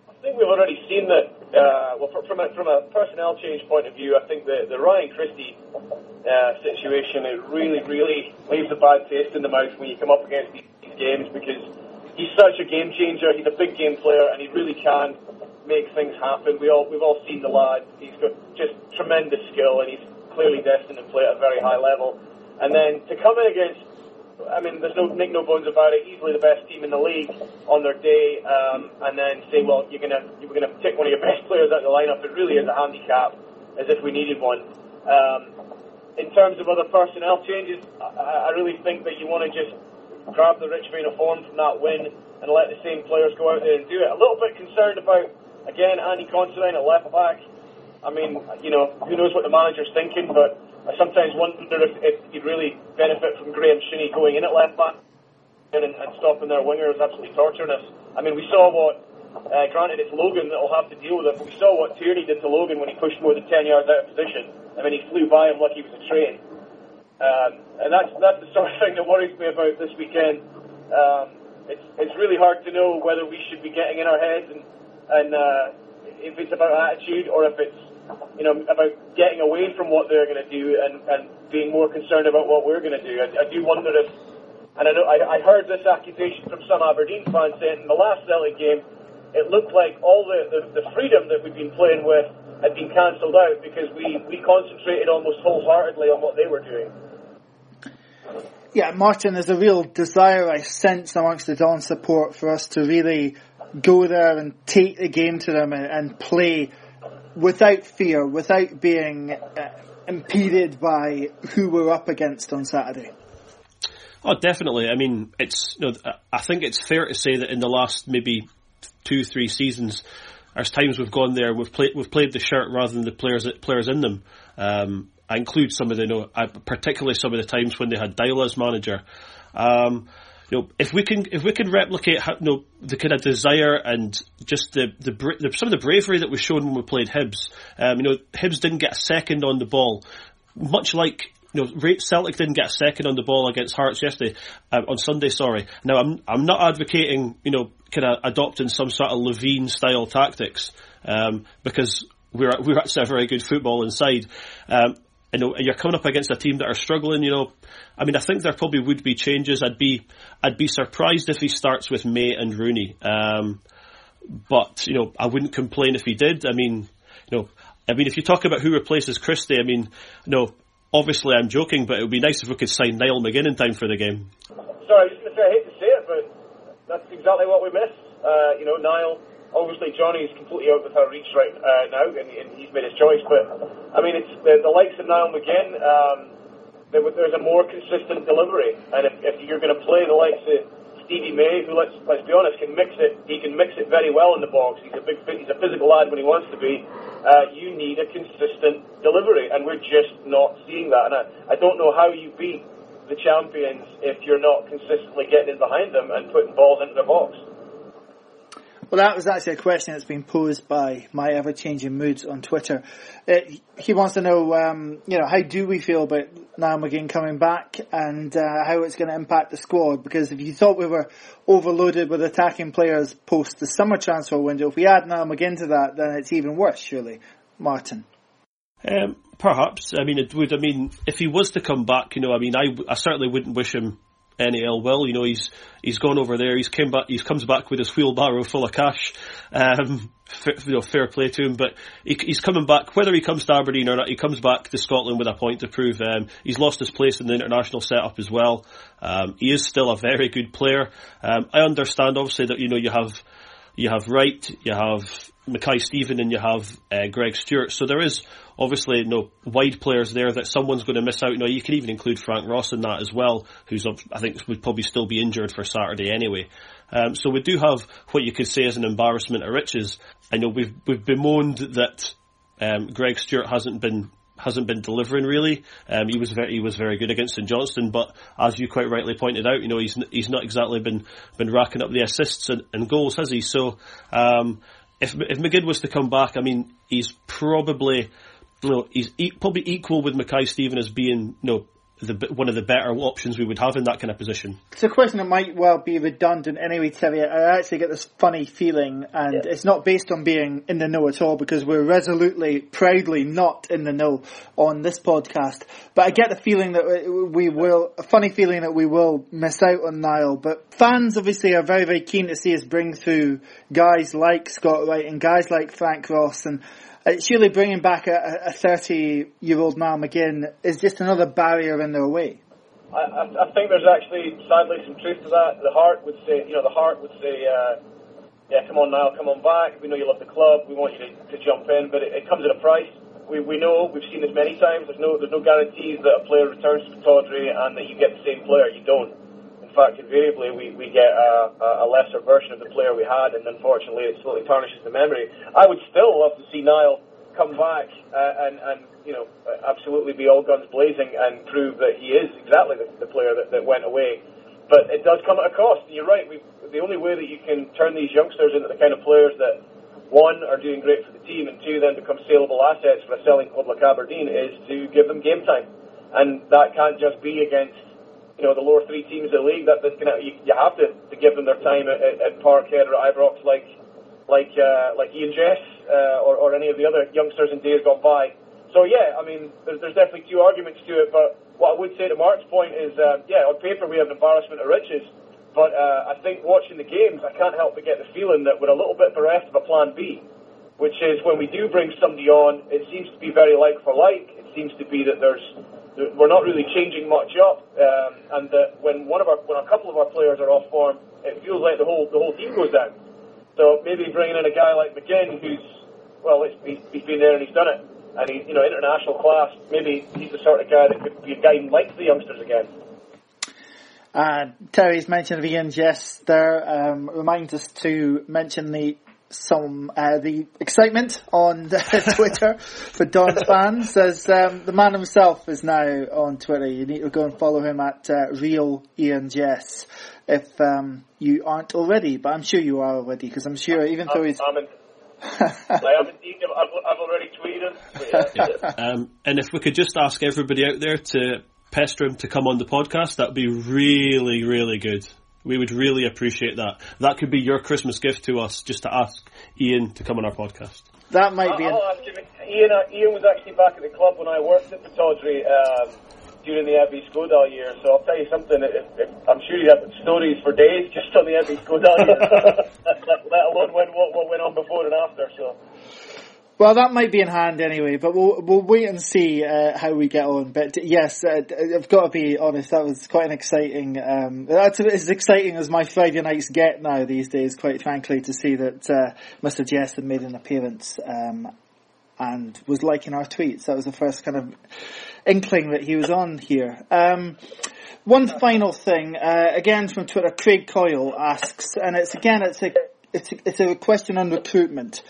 I think we've already seen that uh, well, from a, from a personnel change point of view, I think the, the Ryan Christie uh, situation it really, really leaves a bad taste in the mouth when you come up against these, games because he's such a game changer. He's a big game player, and he really can make things happen. We all we've all seen the lad. He's got just tremendous skill, and he's clearly destined to play at a very high level. And then to come in against I mean, there's no make no bones about it. Easily the best team in the league on their day, um, and then say, well, you're gonna you're gonna pick one of your *laughs* best players out of the lineup. It really is a handicap, as if we needed one. Um, in terms of other personnel changes, I, I really think that you want to just grab the rich vein of form from that win and let the same players go out there and do it. A little bit concerned about again Andy Considine at left back. I mean, you know, who knows what the manager's thinking, but I sometimes wonder if, if he'd really benefit from Graeme Shinnie going in at left back and, and stopping their wingers, absolutely torturing us. I mean, we saw what, uh, granted it's Logan that will have to deal with it, but we saw what Tierney did to Logan when he pushed more than 10 yards out of position. I mean, he flew by him like he was a train. Um, and that's, that's the sort of thing that worries me about this weekend. Um, it's, it's really hard to know whether we should be getting in our heads and, and uh, if it's about attitude or if it's you know, about getting away from what they're going to do and, and being more concerned about what we're going to do. I, I do wonder if, and I, know, I, I heard this accusation from some Aberdeen fans saying in the last Celtic game, it looked like all the, the, the freedom that we've been playing with had been cancelled out because we, we concentrated almost wholeheartedly on what they were doing. Yeah, Martin, there's a real desire I sense amongst the Don support for us to really go there and take the game to them and, and play without fear, without being uh, impeded by who we're up against on Saturday. Oh, definitely. I mean, it's. You know, I think it's fair to say that in the last maybe two, three seasons, there's times we've gone there, we've played, we've played the shirt rather than the players, players in them. Um, I include some of the, you know, particularly some of the times when they had Deila as manager. Um, you know, if we can if we can replicate you know, the kind of desire and just the, the, the some of the bravery that was shown when we played Hibs, um, you know, Hibs didn't get a second on the ball, much like you know, Celtic didn't get a second on the ball against Hearts yesterday, uh, on Sunday, sorry. Now, I'm, I'm not advocating, you know, kind of adopting some sort of Levein style tactics, um, because we're, we're actually a very good football inside. Um, you know, you're coming up against a team that are struggling. You know, I mean, I think there probably would be changes. I'd be, I'd be surprised if he starts with May and Rooney. Um, but you know, I wouldn't complain if he did. I mean, you know, I mean, if you talk about who replaces Christie, I mean, you know, obviously I'm joking, but it would be nice if we could sign Niall McGinn in time for the game. Sorry, I was going to say I hate to say it, but that's exactly what we miss. Uh, you know, Niall obviously Jonny's completely out with her reach right uh, now, and, and, he's made his choice. But I mean, it's the, the likes of Niall McGinn. Um, there, there's a more consistent delivery, and if, if you're going to play the likes of Stevie May, who let's let's be honest can mix it. He can mix it very well in the box. He's a big, he's a physical lad when he wants to be. Uh, you need a consistent delivery, and we're just not seeing that. And I, I don't know how you beat the champions if you're not consistently getting in behind them and putting balls into the box. Well, that was actually a question that's been posed by my ever-changing moods on Twitter. It, uh, he wants to know, um, you know, how do we feel about Niall McGinn coming back and uh, how it's going to impact the squad? Because if you thought we were overloaded with attacking players post the summer transfer window, if we add Niall McGinn to that, then it's even worse, surely. Martin. Um, perhaps. I mean, it would. I mean, if he was to come back, you know, I mean, I, I certainly wouldn't wish him ill will. You know, he's he's gone over there. He's came back. He comes back with his wheelbarrow full of cash. Um, you know, fair play to him. But he, he's coming back. Whether he comes to Aberdeen or not, he comes back to Scotland with a point to prove. Um, he's lost his place in the international setup as well. Um, he is still a very good player. Um, I understand, obviously, that you know you have you have Wright, you have Mackay Steven, and you have uh, Greg Stewart. So there is obviously you know wide players there that someone's going to miss out. You know, you can even include Frank Ross in that as well, who's I think would probably still be injured for Saturday anyway. Um, so we do have what you could say is an embarrassment of riches. I know we've we've bemoaned that um, Greg Stewart hasn't been hasn't been delivering really. Um, he was very he was very good against St Johnstone, but as you quite rightly pointed out, you know he's he's not exactly been been racking up the assists and, and goals, has he? So um, if if McGinn was to come back, I mean he's probably you know, he's e- probably equal with Mackay Steven as being, you know, the, one of the better options we would have in that kind of position. It's a question that might well be redundant anyway, Terry. I actually get this funny feeling, and yeah. it's not based on being in the know at all because we're resolutely, proudly not in the know on this podcast. But I get the feeling that we will, a funny feeling that we will miss out on Niall. But fans obviously are very, very keen to see us bring through guys like Scott Wright and guys like Frank Ross and surely bringing back a 30 year old Niall McGinn is just another barrier in their way. I, I, think there's actually, sadly, some truth to that. The heart would say, you know, the heart would say, uh, yeah, come on Niall, come on back. We know you love the club. We want you to, to jump in, but it, it comes at a price. We, we know, we've seen this many times. There's no, there's no guarantees that a player returns to Pittodrie and that you get the same player. You don't fact, invariably we, we get a, a lesser version of the player we had, and unfortunately it slowly tarnishes the memory. I would still love to see Niall come back uh, and, and you know absolutely be all guns blazing and prove that he is exactly the, the player that, that went away. But it does come at a cost. And you're right. We, the only way that you can turn these youngsters into the kind of players that one are doing great for the team, and two then become saleable assets for a selling club like Aberdeen is to give them game time, and that can't just be against you know, the lower three teams of the league, that, that kind of, you, you have to, to give them their time at, at, Parkhead or Ibrox like like uh, like Ian Jess uh, or, or any of the other youngsters in days gone by. So yeah, I mean, there's, there's definitely two arguments to it, but what I would say to Mark's point is, uh, yeah, on paper we have an embarrassment of riches, but uh, I think watching the games, I can't help but get the feeling that we're a little bit bereft of a plan B, which is when we do bring somebody on, it seems to be very like for like. It seems to be that there's we're not really changing much up, um, and that when one of our, when a couple of our players are off form, it feels like the whole the whole team goes down. So maybe bringing in a guy like McGinn, who's well, he's, he's been there and he's done it, and he's you know international class. Maybe he's the sort of guy that could be a guy who likes the youngsters again. Uh, Terry's mention of Ian Jess there um, reminds us to mention the some uh, the excitement on *laughs* Twitter for Don *laughs* fans as um, the man himself is now on Twitter. You need to go and follow him at uh, Real Ian Jess if um, you aren't already, but I'm sure you are already because I'm sure even though he's. I'm in, I have indeed. I've, I've already tweeted. Yeah. *laughs* um, and if we could just ask everybody out there to pester him to come on the podcast, that'd be really, really good. We would really appreciate that. That could be your Christmas gift to us, just to ask Ian to come on our podcast. That might be. I'll, I'll Ian, uh, Ian was actually back at the club when I worked at the Pittodrie um, during the Ebbe Skovdahl year. So I'll tell you something. If, if, I'm sure you have stories for days *laughs* just on the Ebbe Skovdahl year, let, *laughs* let, alone when, what, what went on before and after. So. Well, that might be in hand anyway, but we'll we'll wait and see uh, how we get on. But yes, uh, I've got to be honest. That was quite an exciting. Um, that's as exciting as my Friday nights get now these days. Quite frankly, to see that uh, Mr. Jess had made an appearance um, and was liking our tweets. That was the first kind of inkling that he was on here. Um, One final thing, uh, again from Twitter, Craig Coyle asks, and it's again, it's a, it's a, it's a question on recruitment.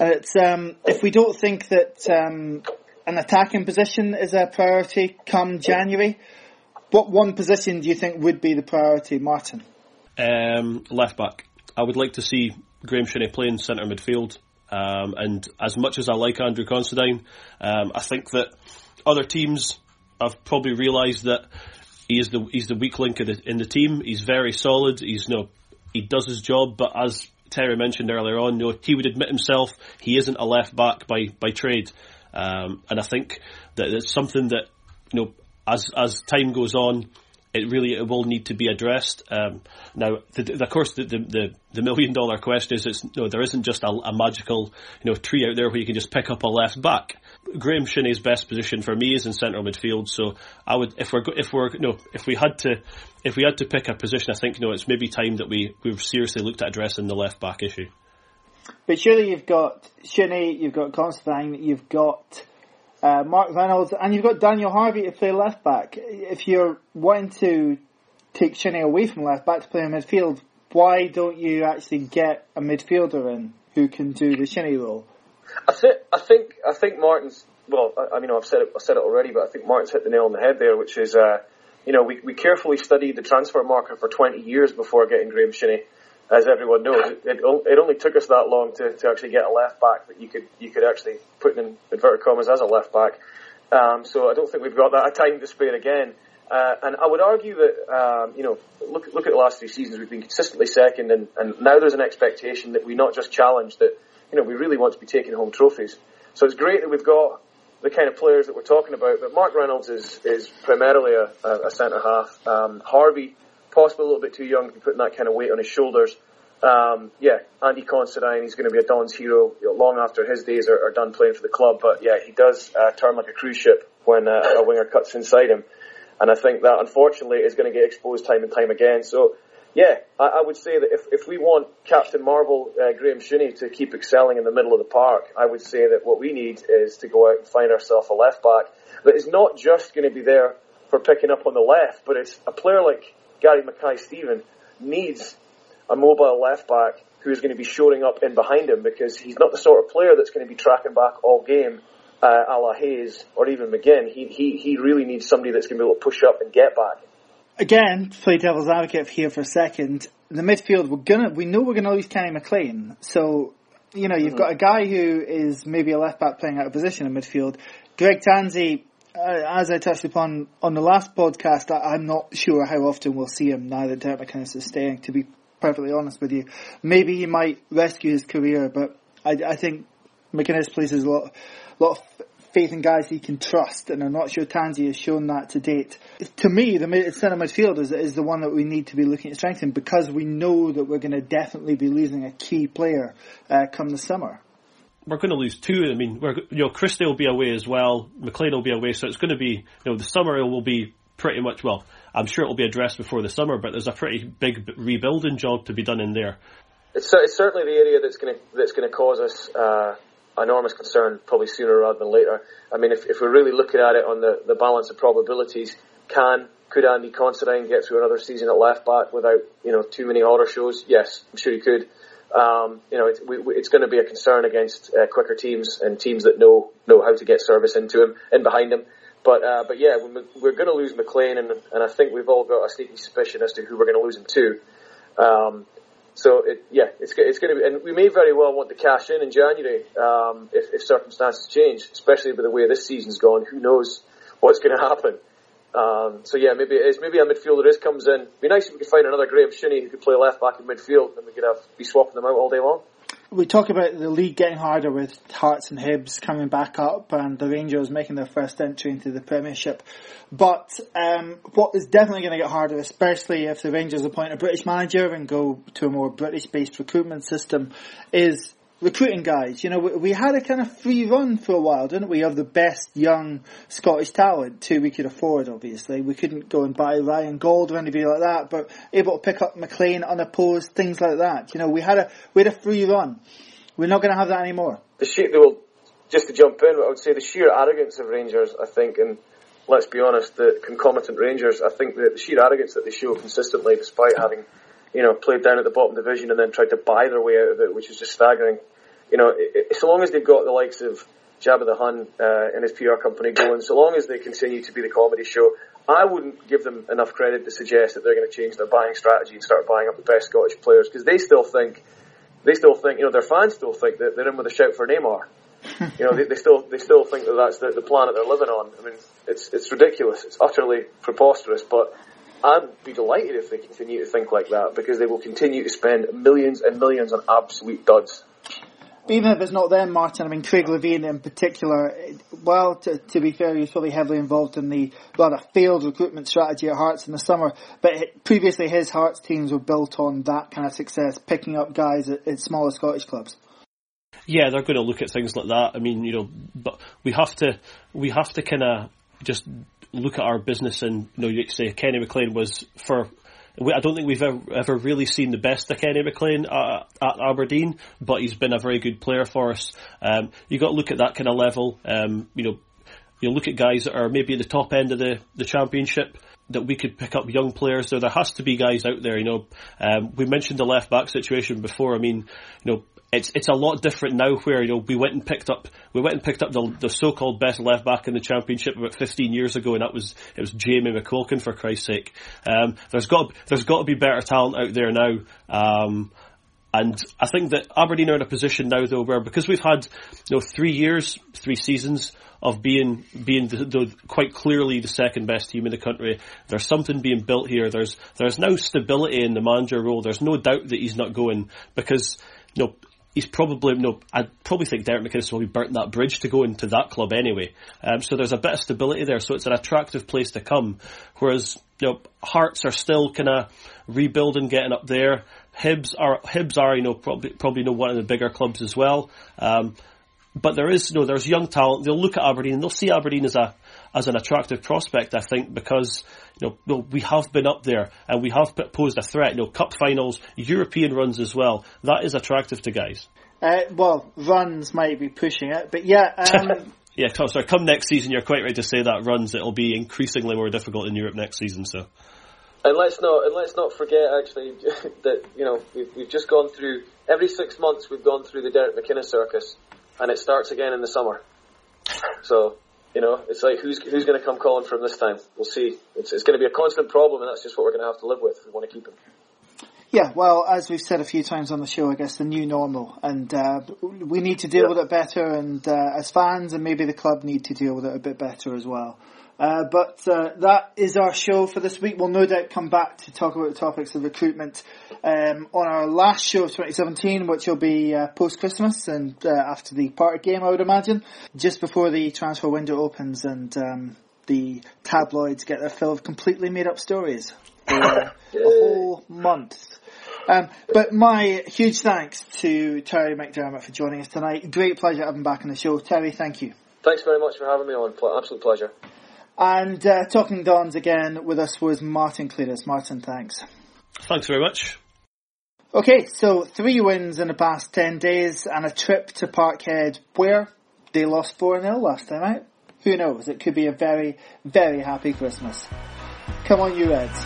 Um, if we don't think that, um, an attacking position is a priority come January, what one position do you think would be the priority, Martin? Um, left back. I would like to see Graeme Shinnie playing centre midfield. Um, and as much as I like Andrew Considine, um, I think that other teams have probably realised that he is the he's the weak link in the, in the team. He's very solid. He's know, he does his job, but as Terry mentioned earlier on, you know, he would admit himself he isn't a left back by by trade, um, and I think that it's something that you know as as time goes on, it really it will need to be addressed. Um, now, the, the, of course, the, the, the million dollar question is, it's, no, there isn't just a, a, magical you know tree out there where you can just pick up a left back. Graeme Shinnie's best position for me is in central midfield. So I would, if we're if we're no, if we had to if we had to pick a position, I think know it's maybe time that we we've seriously looked at addressing the left back issue. But surely you've got Shinnie, you've got Considine, you've got uh, Mark Reynolds, and you've got Daniel Harvey to play left back. If you're wanting to take Shinnie away from left back to play in midfield, why don't you actually get a midfielder in who can do the Shinnie role? I think I think I think Martin's well. I, I mean, I've said it. I've said it already, but I think Martin's hit the nail on the head there, which is, uh, you know, we, we carefully studied the transfer market for 20 years before getting Graeme Shinnie as everyone knows, it, it, only took us that long to, to actually get a left back that you could you could actually put in inverted commas as a left back. Um, so I don't think we've got that time to spare again. Uh, and I would argue that um, you know look look at the last three seasons we've been consistently second, and, and now there's an expectation that we not just challenge that you know we really want to be taking home trophies. So it's great that we've got the kind of players that we're talking about. But Mark Reynolds is is primarily a, a, a centre half. Um, Harvey possibly a little bit too young to be putting that kind of weight on his shoulders. Um, yeah, Andy Considine, he's going to be a Don's hero you know, long after his days are, are, done playing for the club. But yeah, he does uh, turn like a cruise ship when uh, a winger cuts inside him. And I think that unfortunately is going to get exposed time and time again. So yeah, I, I would say that if, if we want Captain Marvel, uh, Graeme Shinnie to keep excelling in the middle of the park, I would say that what we need is to go out and find ourselves a left back that is not just going to be there for picking up on the left, but it's a player like Gary Mackay Steven needs a mobile left back who's going to be showing up in behind him because he's not the sort of player that's going to be tracking back all game uh, a la Hayes or even McGinn. He, he, he really needs somebody that's going to be able to push up and get back. Again, play devil's advocate here for a second. The midfield, we're gonna, we know we're gonna lose Kenny McLean. So, you know, you've mm-hmm. got a guy who is maybe a left back playing out of position in midfield. Greg Tansey uh, as I touched upon on the last podcast, I, am not sure how often we'll see him now that Derek McInnes is staying, to be perfectly honest with you. Maybe he might rescue his career, but I, I think McInnes places a lot, a lot of faith in guys he can trust, and I'm not sure Tansey has shown that to date. To me, the centre midfield is, is the one that we need to be looking at strengthening because we know that we're going to definitely be losing a key player uh, come the summer we're going to lose two. I mean, we're, you know, Christie will be away as well. McLean will be away, so it's going to be, you know, the summer will be pretty much, well, I'm sure it will be addressed before the summer, but there's a pretty big rebuilding job to be done in there. It's, it's certainly the area that's going to, that's going to cause us, uh, enormous concern probably sooner rather than later. I mean, if, if we're really looking at it on the, the balance of probabilities, can, could Andy Considine get through another season at left back without, you know, too many horror shows? Yes, I'm sure he could um, you know, it's, we, it's going to be a concern against uh, quicker teams and teams that know know how to get service into him and behind him. But uh, but yeah, we're going to lose McLean, and and I think we've all got a sneaky suspicion as to who we're going to lose him to. Um, so it, yeah, it's it's going to be, and we may very well want to cash in in January um, if, if circumstances change, especially with the way this season's gone. Who knows what's going to happen? Um, so yeah, maybe it is. Maybe a midfielder is comes in. It'd be nice if we could find another Graeme Shinnie who could play left back in midfield, and we could have be swapping them out all day long. We talk about the league getting harder with Hearts and Hibs coming back up, and the Rangers making their first entry into the Premiership. But um, what is definitely going to get harder, especially if the Rangers appoint a British manager and go to a more British-based recruitment system, is recruiting guys. You know, we, we, had a kind of free run for a while, didn't we, of the best young Scottish talent, who we could afford, obviously. We couldn't go and buy Ryan Gauld or anybody like that, but able to pick up McLean unopposed, things like that. You know, we had a, we had a free run. We're not going to have that anymore. The sheer, well, just to jump in, I would say the sheer arrogance of Rangers, I think, and let's be honest, the concomitant Rangers, I think the sheer arrogance that they show consistently, despite having, you know, played down at the bottom division and then tried to buy their way out of it, which is just staggering. You know, so long as they've got the likes of Jabba the Hun uh, and his PR company going, so long as they continue to be the comedy show, I wouldn't give them enough credit to suggest that they're going to change their buying strategy and start buying up the best Scottish players because they still think, they still think, you know, their fans still think that they're in with a shout for Neymar. *laughs* you know, they, they, still they still think that that's the, the planet they're living on. I mean, it's it's ridiculous. It's utterly preposterous. But I'd be delighted if they continue to think like that because they will continue to spend millions and millions on absolute duds even if it's not them, Martin, I mean, Craig Levein in particular, well, to, to be fair, he was probably heavily involved in the rather failed recruitment strategy at Hearts in the summer, but previously his Hearts teams were built on that kind of success, picking up guys at, at smaller Scottish clubs. Yeah, they're going to look at things like that. I mean, you know, but we have to, we have to kind of just look at our business and, you know, you say Kenny McLean was for I don't think we've ever, ever really seen the best of Kenny McLean at, at, Aberdeen, but he's been a very good player for us. Um, you got to look at that kind of level. Um, you know, you look at guys that are maybe at the top end of the, the championship that we could pick up young players. So there has to be guys out there. You know, um, we mentioned the left back situation before. I mean, you know, it's it's a lot different now where you know we went and picked up we went and picked up the, the so-called best left back in the championship about 15 years ago and that was it was Jamie McQuilkin for Christ's sake um, there's got there's got to be better talent out there now um, and I think that Aberdeen are in a position now though where because we've had you know three years three seasons of being being the, the, quite clearly the second best team in the country. There's something being built here. There's there's now stability in the manager role. There's no doubt that he's not going because you know he's probably no. I probably think Derek McInnes will be burnt that bridge to go into that club anyway. Um, so there's a bit of stability there. So it's an attractive place to come. Whereas you know Hearts are still kind of rebuilding, getting up there. Hibs are Hibs are you know probably probably know one of the bigger clubs as well. Um, but there is you know there's young talent. They'll look at Aberdeen they'll see Aberdeen as a as an attractive prospect. I think because you know, we have been up there and we have posed a threat. You know, cup finals, European runs as well. That is attractive to guys. Uh, well, runs might be pushing it, but yeah. Um... *laughs* yeah, sorry. Come next season, you're quite right to say that runs. It'll be increasingly more difficult in Europe next season. So. And let's not and let's not forget actually *laughs* that you know we've, we've just gone through every six months we've gone through the Derek McInnes circus, and it starts again in the summer. So you know, it's like who's who's going to come calling for him this time? We'll see. It's, it's going to be a constant problem, and that's just what we're going to have to live with if we want to keep him. Yeah, well, as we've said a few times on the show, I guess the new normal, and uh, we need to deal yeah. with it better. And uh, as fans, and maybe the club need to deal with it a bit better as well. Uh, but uh, that is our show for this week. We'll no doubt come back to talk about the topics of recruitment um, on our last show of 2017, which will be uh, post Christmas and uh, after the party game, I would imagine, just before the transfer window opens and um, the tabloids get their fill of completely made up stories for *laughs* a whole month. Um, but my huge thanks to Terry McDermott for joining us tonight. Great pleasure having back on the show. Terry, thank you. Thanks very much for having me on. Absolute pleasure. And uh, talking Dons again with us was Martin Clearance. Martin, thanks. Thanks very much. Okay, so three wins in the past 10 days and a trip to Parkhead where they lost 4-0 last time out. Who knows? It could be a very, very happy Christmas. Come on, you Reds.